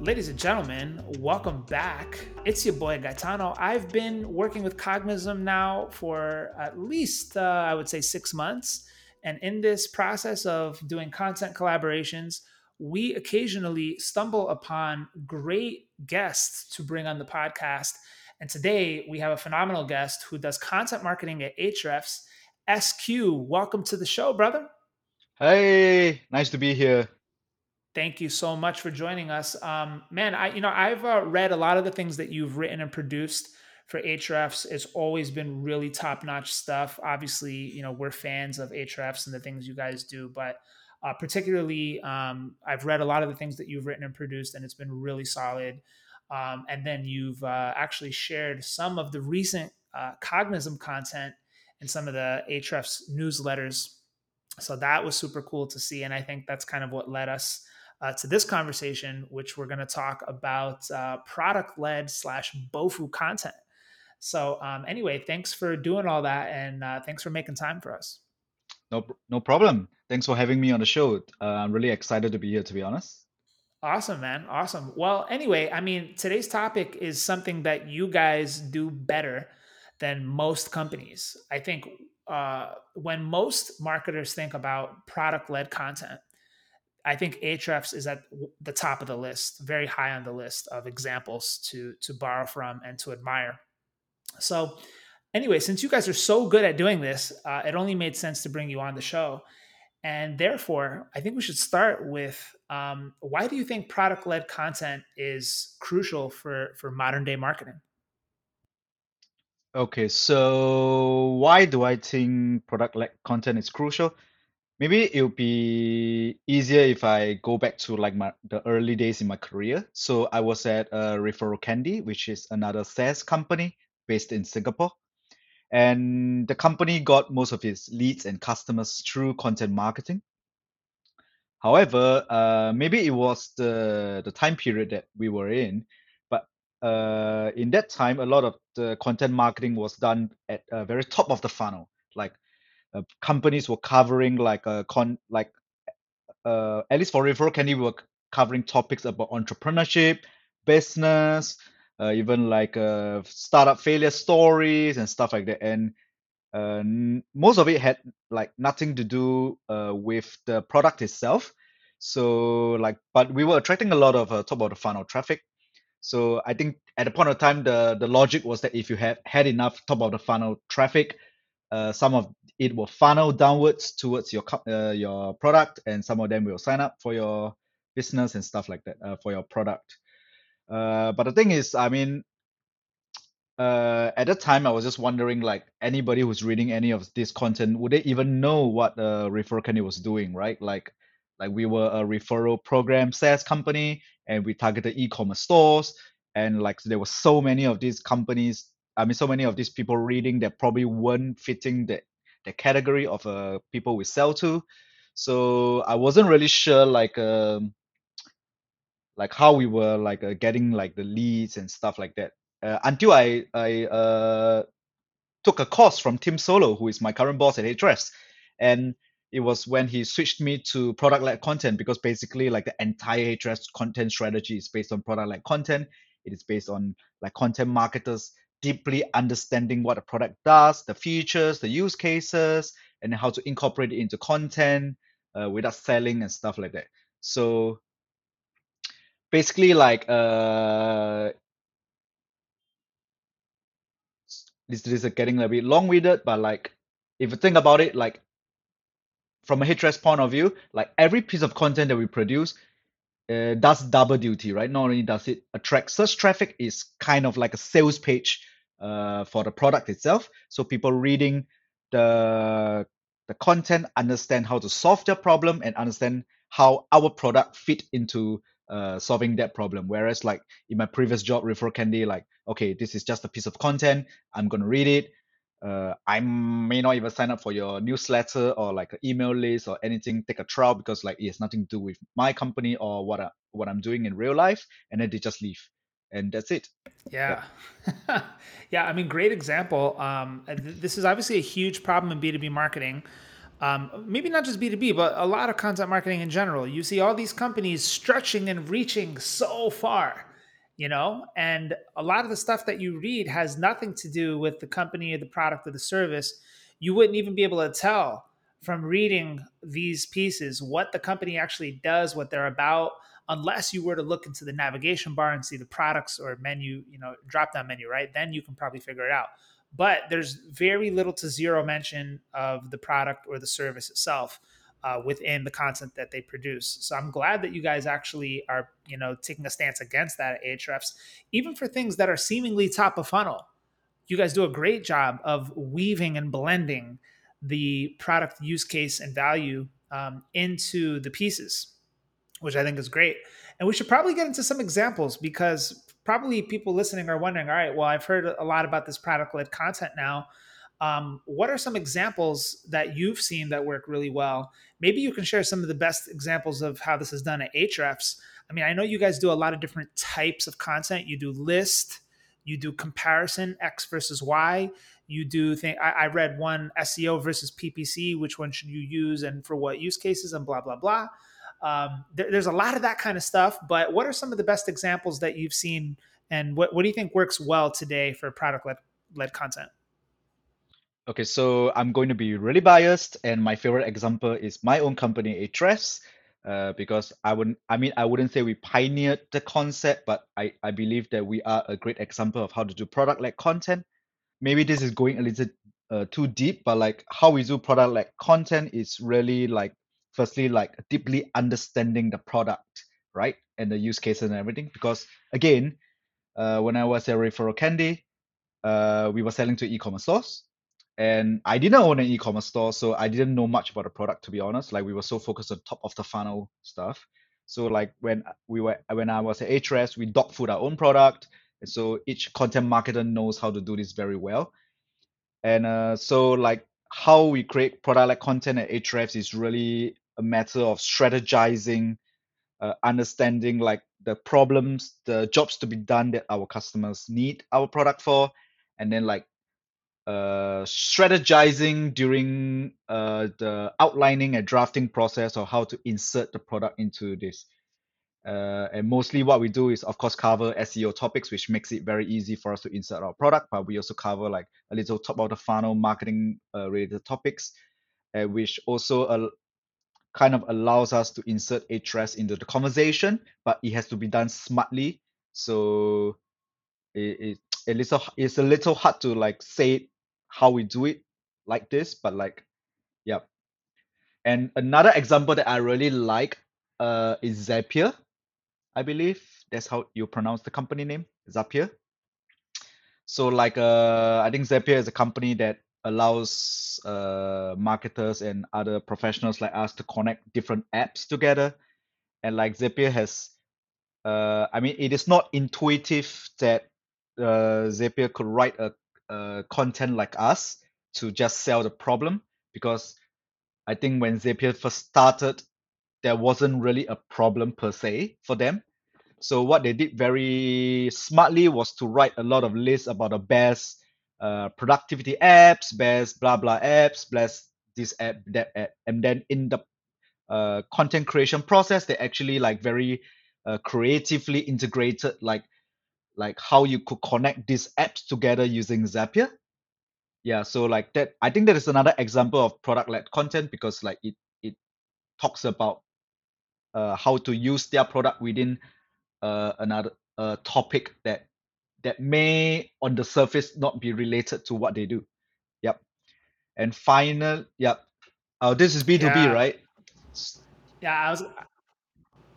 Ladies and gentlemen, welcome back. It's your boy Gaetano. I've been working with Cognism now for at least, uh, I would say, six months. And in this process of doing content collaborations, we occasionally stumble upon great guests to bring on the podcast. And today we have a phenomenal guest who does content marketing at Ahrefs. SQ, welcome to the show, brother. Hey, nice to be here. Thank you so much for joining us, um, man. I you know I've uh, read a lot of the things that you've written and produced for Ahrefs. It's always been really top notch stuff. Obviously, you know we're fans of Ahrefs and the things you guys do, but uh, particularly um, I've read a lot of the things that you've written and produced, and it's been really solid. Um, and then you've uh, actually shared some of the recent uh, Cognism content in some of the Ahrefs' newsletters. So that was super cool to see, and I think that's kind of what led us uh, to this conversation, which we're going to talk about uh, product led slash BOFU content. So, um, anyway, thanks for doing all that and uh, thanks for making time for us. No, no problem. Thanks for having me on the show. Uh, I'm really excited to be here, to be honest. Awesome, man. Awesome. Well, anyway, I mean, today's topic is something that you guys do better than most companies. I think uh, when most marketers think about product led content, I think Ahrefs is at the top of the list, very high on the list of examples to to borrow from and to admire. So, anyway, since you guys are so good at doing this, uh, it only made sense to bring you on the show. And therefore, I think we should start with um, why do you think product led content is crucial for for modern day marketing? Okay, so why do I think product led content is crucial? Maybe it would be easier if I go back to like my the early days in my career. So I was at uh, Referral Candy, which is another SaaS company based in Singapore. And the company got most of its leads and customers through content marketing. However, uh, maybe it was the the time period that we were in, but uh, in that time, a lot of the content marketing was done at a very top of the funnel, like uh, companies were covering like a con like uh, at least for referral candy we were covering topics about entrepreneurship business uh, even like uh, startup failure stories and stuff like that. And uh, most of it had like nothing to do uh, with the product itself. So like but we were attracting a lot of uh, top of the funnel traffic. So i think at the point of time the the logic was that if you had had enough top of the funnel traffic uh, some of it will funnel downwards towards your uh, your product, and some of them will sign up for your business and stuff like that uh, for your product. Uh, but the thing is, I mean, uh, at that time, I was just wondering, like anybody who's reading any of this content, would they even know what uh, Referral Candy was doing, right? Like, like we were a referral program SaaS company, and we targeted e-commerce stores, and like there were so many of these companies I mean, so many of these people reading that probably weren't fitting the the category of uh, people we sell to. So I wasn't really sure like um, like how we were like uh, getting like the leads and stuff like that uh, until I I uh, took a course from Tim Soulo, who is my current boss at Ahrefs, and it was when he switched me to product led content because basically like the entire Ahrefs content strategy is based on product led content. It is based on like content marketers deeply understanding what a product does, the features, the use cases, and how to incorporate it into content uh, without selling and stuff like that. So basically, like uh, this, this is getting a bit long-winded, but like if you think about it, like from a Ahrefs point of view, like every piece of content that we produce uh, does double duty, right? Not only does it attract search traffic, is kind of like a sales page uh, for the product itself. So people reading the the content understand how to solve their problem and understand how our product fit into uh, solving that problem. Whereas like in my previous job, Referral Candy, like okay, this is just a piece of content. I'm gonna read it. Uh, I may not even sign up for your newsletter or like an email list or anything. Take a trial because like it has nothing to do with my company or what I, what I'm doing in real life, and then they just leave and that's it. Yeah. Yeah, yeah I mean, great example. Um, this is obviously a huge problem in B2B marketing. um, maybe not just B2B, but a lot of content marketing in general. You see all these companies stretching and reaching so far, you know, and a lot of the stuff that you read has nothing to do with the company or the product or the service. You wouldn't even be able to tell from reading these pieces what the company actually does, what they're about, unless you were to look into the navigation bar and see the products or menu, you know, drop down menu, right? Then you can probably figure it out. But there's very little to zero mention of the product or the service itself uh, within the content that they produce. So I'm glad that you guys actually are, you know, taking a stance against that at Ahrefs, even for things that are seemingly top of funnel. You guys do a great job of weaving and blending the product use case and value um, into the pieces which I think is great. And we should probably get into some examples because probably people listening are wondering, all right, well, I've heard a lot about this product led content now. Um, what are some examples that you've seen that work really well? Maybe you can share some of the best examples of how this is done at Ahrefs. I mean, I know you guys do a lot of different types of content. You do list, you do comparison X versus Y. You do think I, I read one SEO versus PPC. Which one should you use and for what use cases and blah blah blah. Um, there, there's a lot of that kind of stuff, but what are some of the best examples that you've seen, and what, what do you think works well today for product led led content? Okay, so I'm going to be really biased, and my favorite example is my own company, Ahrefs, uh, because I wouldn't, I mean, I wouldn't say we pioneered the concept, but I, I believe that we are a great example of how to do product-led content. Maybe this is going a little uh, too deep, but like how we do product-led content is really like firstly like deeply understanding the product right and the use cases and everything. Because again uh, when i was at referral candy uh, we were selling to e-commerce stores and i didn't own an e-commerce store so i didn't know much about the product to be honest. Like we were so focused on top of the funnel stuff. So like when we were when i was at Ahrefs we dog food our own product and so each content marketer knows how to do this very well. And uh, so like how we create product like content at Ahrefs is really a matter of strategizing, uh, understanding like the problems, the jobs to be done that our customers need our product for, and then like uh, strategizing during uh, the outlining and drafting process of how to insert the product into this. Uh, and mostly what we do is of course cover SEO topics, which makes it very easy for us to insert our product. But we also cover like a little top of the funnel marketing uh, related topics, uh, which also uh, kind of allows us to insert Ahrefs into the conversation, but it has to be done smartly. So it, it, it's a little it's a little hard to like say how we do it like this, but like yeah. And another example that I really like uh is Zapier. I believe that's how you pronounce the company name, Zapier. So like uh I think Zapier is a company that allows uh, marketers and other professionals like us to connect different apps together. And like Zapier has, uh, I mean, it is not intuitive that uh, Zapier could write a, a content like us to just sell the problem because I think when Zapier first started, there wasn't really a problem per se for them. So what they did very smartly was to write a lot of lists about the best uh, productivity apps, best blah blah apps, best this app, that app, and then in the uh, content creation process, they actually like very uh, creatively integrated like like how you could connect these apps together using Zapier. Yeah, so like that, I think that is another example of product-led content because like it it talks about uh, how to use their product within uh, another uh, topic that that may on the surface not be related to what they do. Yep. And final, yep. Oh, this is B2B, right? yeah. I was.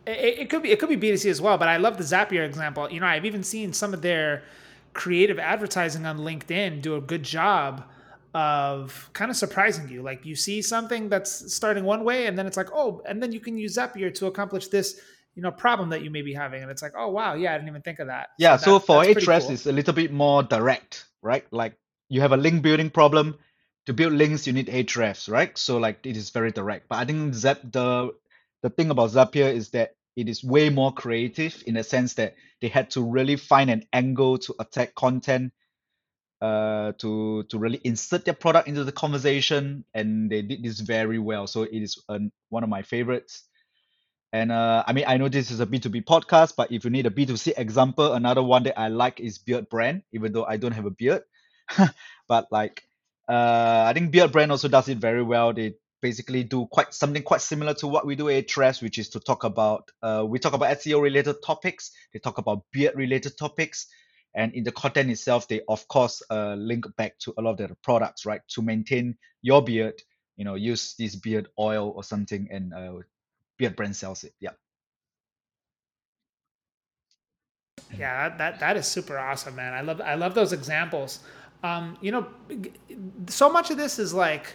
It, it could be it could be B2C as well, but I love the Zapier example. You know, I've even seen some of their creative advertising on LinkedIn do a good job of kind of surprising you. Like you see something that's starting one way, and then it's like, oh, and then you can use Zapier to accomplish this, you know, problem that you may be having, and it's like, oh wow, yeah, I didn't even think of that. Yeah, So so that for that's Ahrefs, cool. it's a little bit more direct, right? Like you have a link building problem. To build links, you need Ahrefs, right? So like it is very direct. But I think Zap the the thing about Zapier is that it is way more creative in the sense that they had to really find an angle to attack content uh, to to really insert their product into the conversation, and they did this very well. So it is an, one of my favorites. And uh, I mean, I know this is a B2B podcast, but if you need a B2C example, another one that I like is Beard Brand, even though I don't have a beard. but like, uh, I think Beard Brand also does it very well. They basically do quite something quite similar to what we do at Ahrefs, which is to talk about, uh, we talk about SEO related topics. They talk about beard related topics. And in the content itself, they of course uh, link back to a lot of their products, right? To maintain your beard, you know, use this beard oil or something and uh, beard brand sells it. Yeah. Yeah, that, that is super awesome, man. I love I love those examples. Um, you know, so much of this is like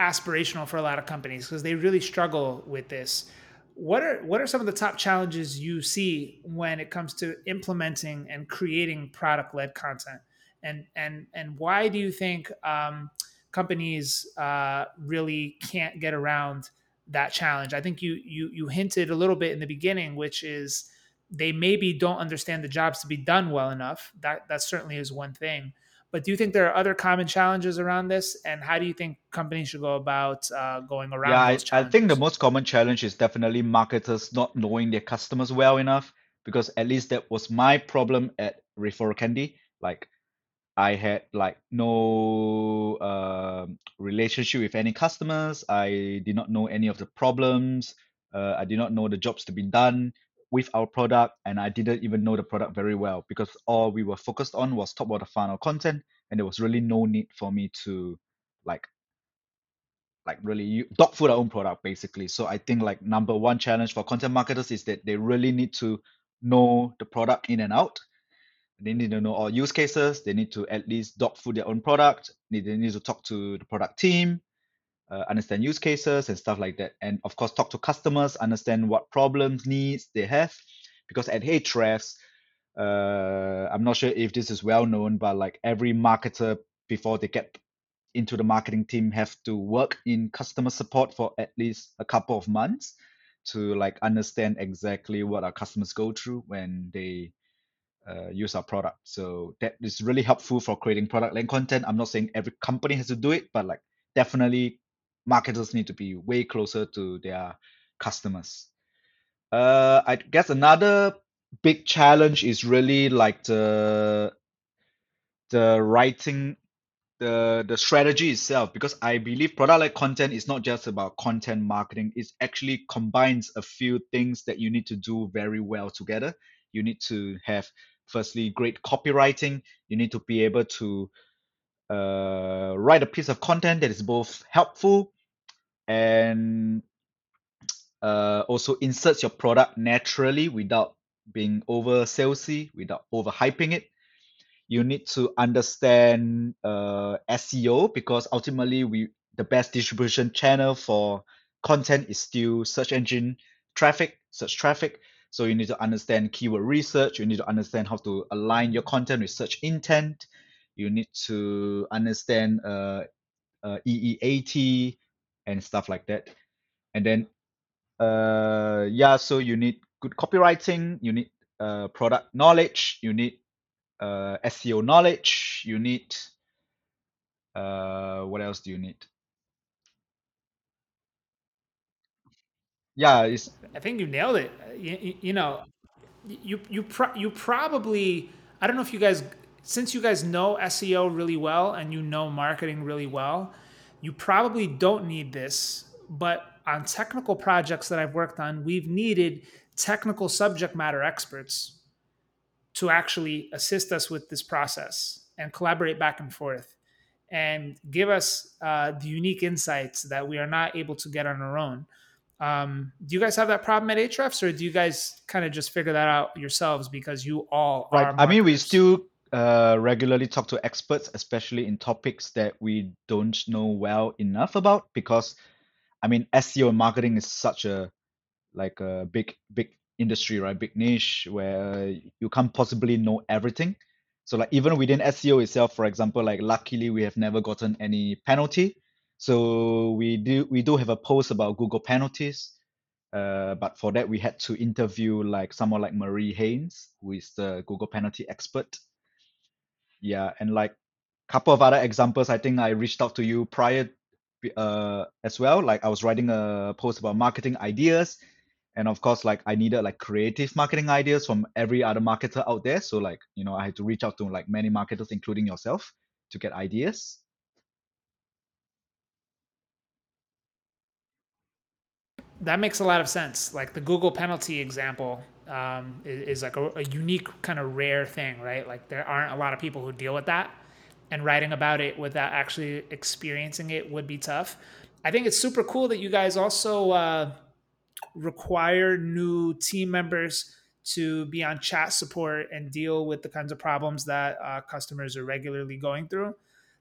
aspirational for a lot of companies because they really struggle with this. What are what are some of the top challenges you see when it comes to implementing and creating product led content, and and and why do you think um, companies uh, really can't get around that challenge? I think you you you hinted a little bit in the beginning, which is they maybe don't understand the jobs to be done well enough. That that certainly is one thing. But do you think there are other common challenges around this, and how do you think companies should go about uh, going around yeah, those I, I think the most common challenge is definitely marketers not knowing their customers well enough. Because at least that was my problem at Referral Candy. Like I had like no uh, relationship with any customers. I did not know any of the problems. Uh, I did not know the jobs to be done with our product, and I didn't even know the product very well because all we were focused on was top of the funnel content, and there was really no need for me to like like really dog food our own product basically. So I think like number one challenge for content marketers is that they really need to know the product in and out they need to know all use cases. They need to at least dog food their own product. They need to talk to the product team, uh, understand use cases and stuff like that. And of course, talk to customers, understand what problems, needs they have. Because at Ahrefs, uh, I'm not sure if this is well known, but like every marketer before they get into the marketing team have to work in customer support for at least a couple of months to like understand exactly what our customers go through when they uh, use our product. So that is really helpful for creating product led content. I'm not saying every company has to do it, but like definitely marketers need to be way closer to their customers. Uh, I guess another big challenge is really like the the writing the the strategy itself because I believe product led content is not just about content marketing. It actually combines a few things that you need to do very well together. You need to have firstly great copywriting you need to be able to uh, write a piece of content that is both helpful and uh, also inserts your product naturally without being over salesy without over hyping it you need to understand uh, SEO because ultimately we the best distribution channel for content is still search engine traffic search traffic so you need to understand keyword research. You need to understand how to align your content with search intent. You need to understand uh, uh, EEAT and stuff like that. And then, uh, yeah, so you need good copywriting. You need uh, product knowledge. You need uh, SEO knowledge. You need uh, what else do you need? Yeah, it's I think you nailed it. You, you know, you you pro- you probably I don't know if you guys since you guys know SEO really well and you know marketing really well, you probably don't need this, but on technical projects that I've worked on, we've needed technical subject matter experts to actually assist us with this process and collaborate back and forth and give us uh, the unique insights that we are not able to get on our own. Um, do you guys have that problem at Ahrefs, or do you guys kind of just figure that out yourselves because you all right. are? I mean, we still uh, regularly talk to experts, especially in topics that we don't know well enough about. Because, I mean, SEO and marketing is such a like a big big industry, right? Big niche where you can't possibly know everything. So like even within SEO itself, for example, like luckily we have never gotten any penalty so we do we do have a post about Google penalties. Uh, but for that we had to interview like someone like Marie Haynes, who is the Google penalty expert. Yeah, and like a couple of other examples, I think I reached out to you prior uh, as well. Like I was writing a post about marketing ideas, and of course, like I needed like creative marketing ideas from every other marketer out there. So like you know, I had to reach out to like many marketers, including yourself, to get ideas. That makes a lot of sense. Like the Google penalty example um, is, is, like a, a unique kind of rare thing, right? Like there aren't a lot of people who deal with that and writing about it without actually experiencing it would be tough. I think it's super cool that you guys also uh, require new team members to be on chat support and deal with the kinds of problems that uh, customers are regularly going through.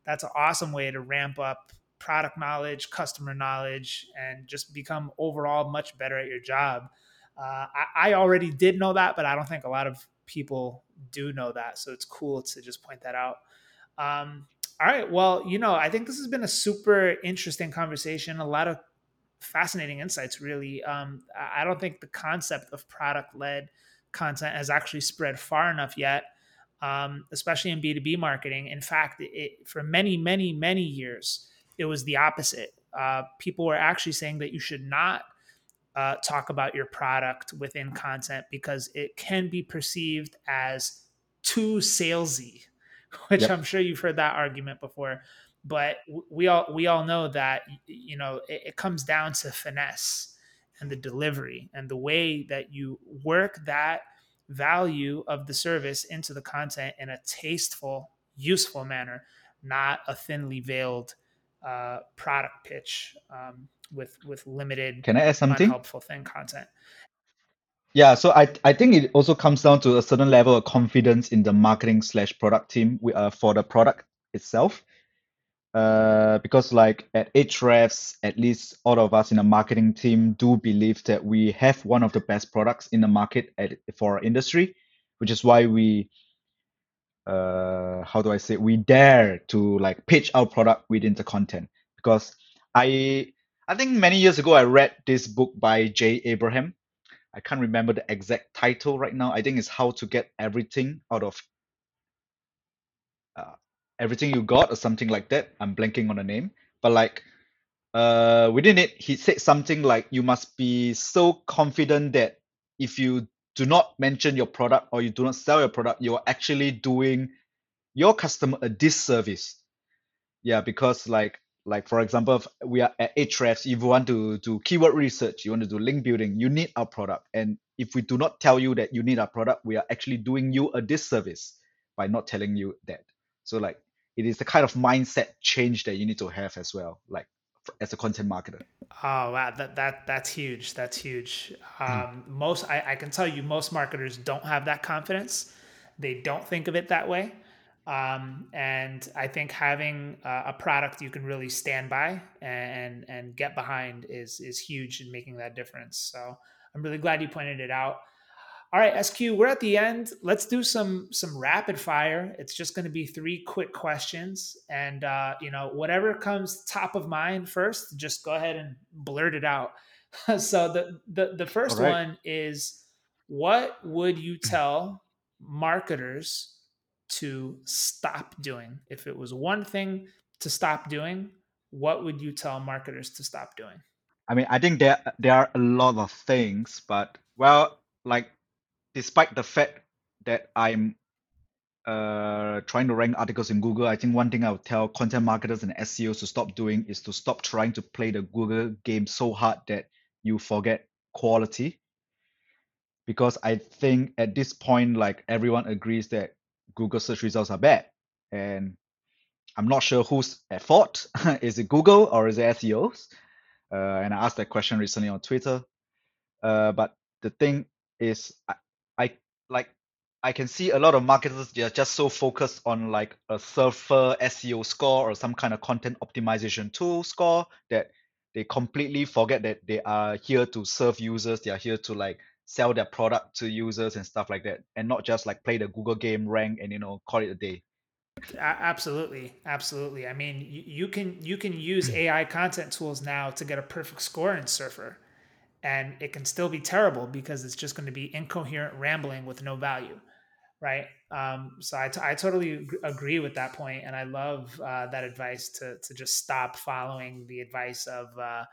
That's an awesome way to ramp up product knowledge, customer knowledge, and just become overall much better at your job. Uh, I, I already did know that, but I don't think a lot of people do know that. So it's cool to just point that out. Um, all right. Well, you know, I think this has been a super interesting conversation. A lot of fascinating insights, really. Um, I don't think the concept of product led content has actually spread far enough yet, um, especially in B2B marketing. In fact, it, for many, many, many years, it was the opposite. Uh, people were actually saying that you should not uh, talk about your product within content because it can be perceived as too salesy which yep. I'm sure you've heard that argument before. But we all we all know that you know it, it comes down to finesse and the delivery and the way that you work that value of the service into the content in a tasteful, useful manner, not a thinly veiled uh, product pitch um, with with limited. Can I add something? Helpful thing content. Yeah, so I I think it also comes down to a certain level of confidence in the marketing slash product team uh, for the product itself. Uh, because like at Ahrefs at least all of us in the marketing team do believe that we have one of the best products in the market at, for our industry, which is why we, uh, how do I say, we dare to like pitch our product within the content. Because I, I think many years ago I read this book by Jay Abraham, I can't remember the exact title right now. I think it's how to get everything out of uh, everything you got or something like that. I'm blanking on the name, but like uh, within it, he said something like you must be so confident that if you do not mention your product or you do not sell your product, you're actually doing your customer a disservice. Yeah, because like like for example we are at Ahrefs if you want to do keyword research you want to do link building you need our product. And if we do not tell you that you need our product we are actually doing you a disservice by not telling you that. So like it is the kind of mindset change that you need to have as well like as a content marketer. Oh wow. That that that's huge. That's huge. Hmm. um, most I, I can tell you most marketers don't have that confidence. They don't think of it that way um, and I think having uh, a product you can really stand by and and get behind is is huge in making that difference. So I'm really glad you pointed it out. All right, SQ, we're at the end. Let's do some some rapid fire. It's just going to be three quick questions, and uh, you know whatever comes top of mind first, just go ahead and blurt it out. so the the the first right. one is, what would you tell marketers to stop doing? If it was one thing to stop doing, what would you tell marketers to stop doing? I mean, I think there there are a lot of things, but well, like despite the fact that I'm uh, trying to rank articles in Google, I think one thing I would tell content marketers and SEOs to stop doing is to stop trying to play the Google game so hard that you forget quality. Because I think at this point, like everyone agrees that Google search results are bad. And I'm not sure who's at fault. is it Google or is it SEOs? Uh, and I asked that question recently on Twitter. Uh, but the thing is, I, I like I can see a lot of marketers they are just so focused on like a surfer SEO score or some kind of content optimization tool score that they completely forget that they are here to serve users. They are here to like sell their product to users and stuff like that and not just like play the google game rank and you know call it a day absolutely absolutely i mean you, you can you can use ai content tools now to get a perfect score in surfer and it can still be terrible because it's just going to be incoherent rambling with no value right? Um, so I, t- I totally agree with that point, and I love uh, that advice to to just stop following the advice of uh,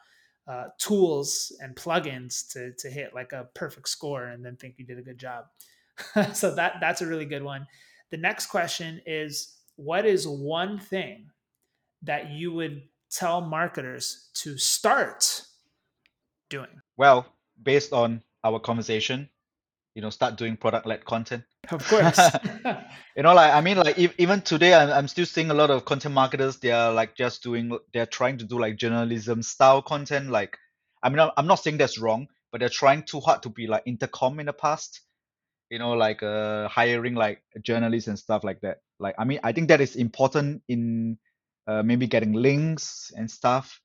uh, tools and plugins to to hit like a perfect score and then think you did a good job. so that that's a really good one. The next question is, what is one thing that you would tell marketers to start doing? Well, based on our conversation, you know, start doing product led content. Of course. you know, like I mean, like if, even today, I'm, I'm still seeing a lot of content marketers. They are like just doing, they're trying to do like journalism style content. Like, I mean, I'm not saying that's wrong, but they're trying too hard to be like intercom in the past. You know, like uh, hiring like journalists and stuff like that. Like, I mean, I think that is important in uh, maybe getting links and stuff.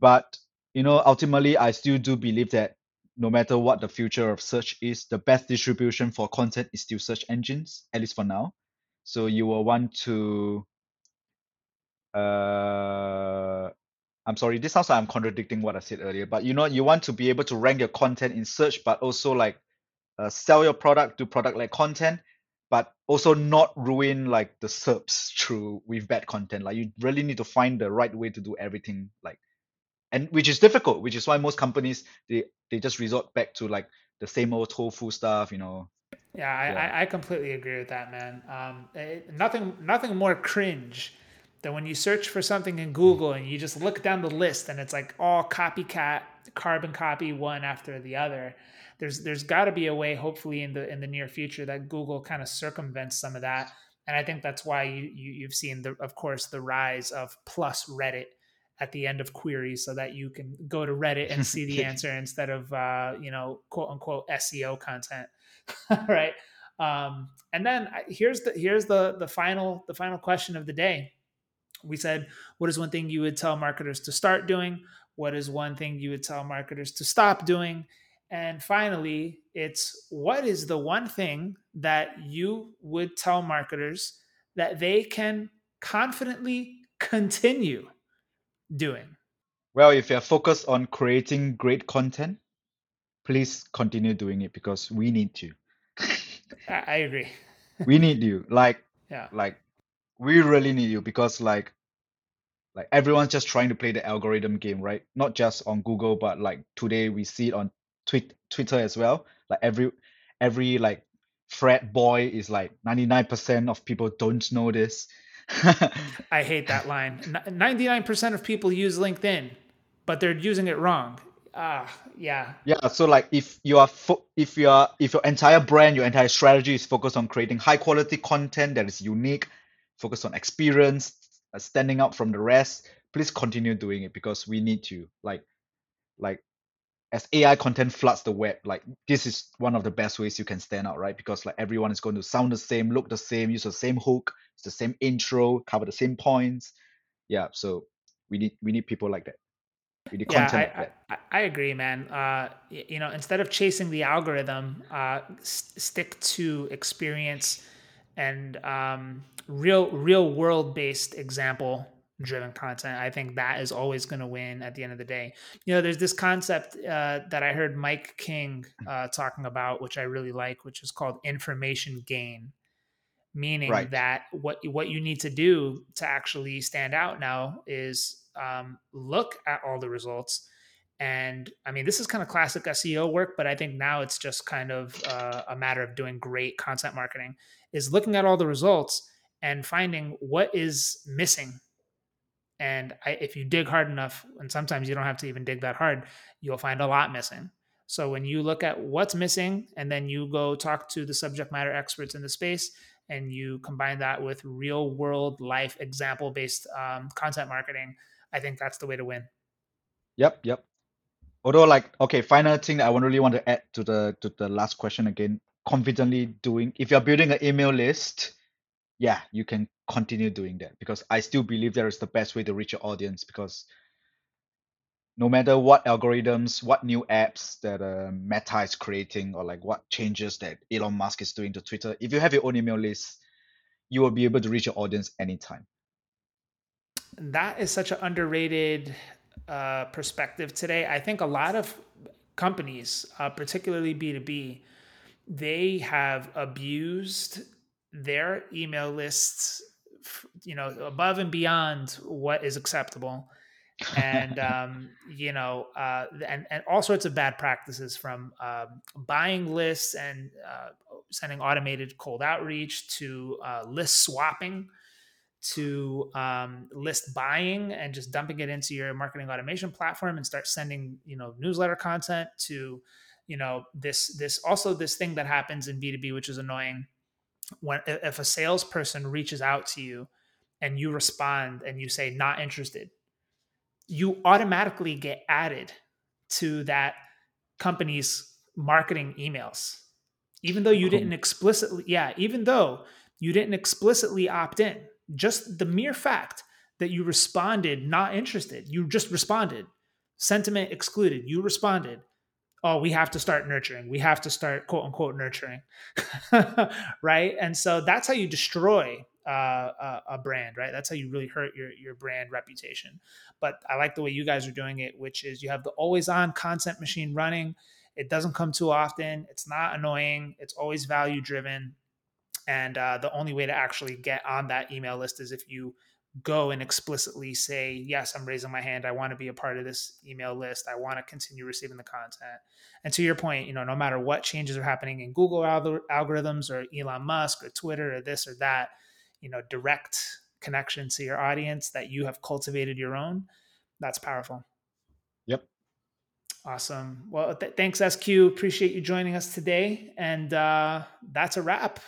But you know, ultimately, I still do believe that no matter what the future of search is, the best distribution for content is still search engines, at least for now. So you will want to uh I'm sorry, this sounds like I'm contradicting what I said earlier, but you know, you want to be able to rank your content in search, but also like uh, sell your product to product like content, but also not ruin like the SERPs through with bad content. Like you really need to find the right way to do everything like and which is difficult which is why most companies they they just resort back to like the same old tofu stuff you know? Yeah i yeah. I, I, completely agree with that man. Um it, eh, nothing nothing more cringe than when you search for something in google and you just look down the list and it's like all copycat carbon copy one after the other. There's there's got to be a way hopefully in the in the near future that google kind of circumvents some of that. And i think that's why you, you you've seen the of course the rise of plus reddit at the end of queries so that you can go to Reddit and see the answer instead of uh, you know quote unquote SEO content, right? Um, and then here's the here's the the final the final question of the day. We said, what is one thing you would tell marketers to start doing? What is one thing you would tell marketers to stop doing? And finally, it's what is the one thing that you would tell marketers that they can confidently continue doing? Well, if you're focused on creating great content, please continue doing it because we need to. I, agree. we need you. Like, yeah. like we really need you because like like everyone's just trying to play the algorithm game, right? Not just on Google, but like today we see it on tweet Twitter as well. Like every every like frat boy is like 99% of people don't know this I hate that line. 99% of people use LinkedIn, but they're using it wrong. Ah, uh, yeah. Yeah, so like if you are fo- if you are if your entire brand, your entire strategy is focused on creating high quality content that is unique, focused on experience, uh, standing out from the rest, please continue doing it because we need to. Like like as AI content floods the web, like this is one of the best ways you can stand out, right? Because like everyone is going to sound the same, look the same, use the same hook, it's the same intro, cover the same points. Yeah, so we need we need people like that. We need yeah, content I, like I, I, agree, man. Uh, you know, instead of chasing the algorithm, uh, s- stick to experience and um, real real world based example driven content. I think that is always going to win at the end of the day. You know, there's this concept uh, that I heard Mike King uh, talking about, which I really like, which is called information gain, meaning right. that what what you need to do to actually stand out now is um, look at all the results. And I mean, this is kind of classic SEO work, but I think now it's just kind of uh, a matter of doing great content marketing. Is looking at all the results and finding what is missing and I, if you dig hard enough, and sometimes you don't have to even dig that hard, you'll find a lot missing. So when you look at what's missing and then you go talk to the subject matter experts in the space and you combine that with real world life example based um, content marketing, I think that's the way to win. Yep, yep. Although, like, okay, final thing that I really want to add to the to the last question again. Confidently doing if you're building an email list, yeah, you can continue doing that because I still believe that is the best way to reach your audience because no matter what algorithms, what new apps that uh, Meta is creating, or like what changes that Elon Musk is doing to Twitter, if you have your own email list, you will be able to reach your audience anytime. That is such an underrated uh, perspective today. I think a lot of companies, uh, particularly B2B, they have abused their email lists you know above and beyond what is acceptable. And um, you know uh, and, and all sorts of bad practices from um, buying lists and uh, sending automated cold outreach to uh, list swapping to um, list buying and just dumping it into your marketing automation platform and start sending you know newsletter content to you know this this also this thing that happens in b2b which is annoying when if a salesperson reaches out to you and you respond and you say not interested you automatically get added to that company's marketing emails. Even though you didn't explicitly yeah even though you didn't explicitly opt in just the mere fact that you responded not interested you just responded. Sentiment excluded you responded oh we have to start nurturing. We have to start quote unquote nurturing. Right? And so that's how you destroy uh, a, brand right? That's how you really hurt your your brand reputation. But i like the way you guys are doing it which is you have the always on content machine running. It doesn't come too often. It's not annoying. It's always value driven. And uh, the only way to actually get on that email list is if you go and explicitly say, Yes, I'm raising my hand. I want to be a part of this email list. I want to continue receiving the content. And to your point, you know, no matter what changes are happening in Google algorithms or Elon Musk or Twitter or this or that, you know, direct connection to your audience that you have cultivated your own, that's powerful. Yep. Awesome. Well, th- thanks, SQ. Appreciate you joining us today. And uh, that's a wrap.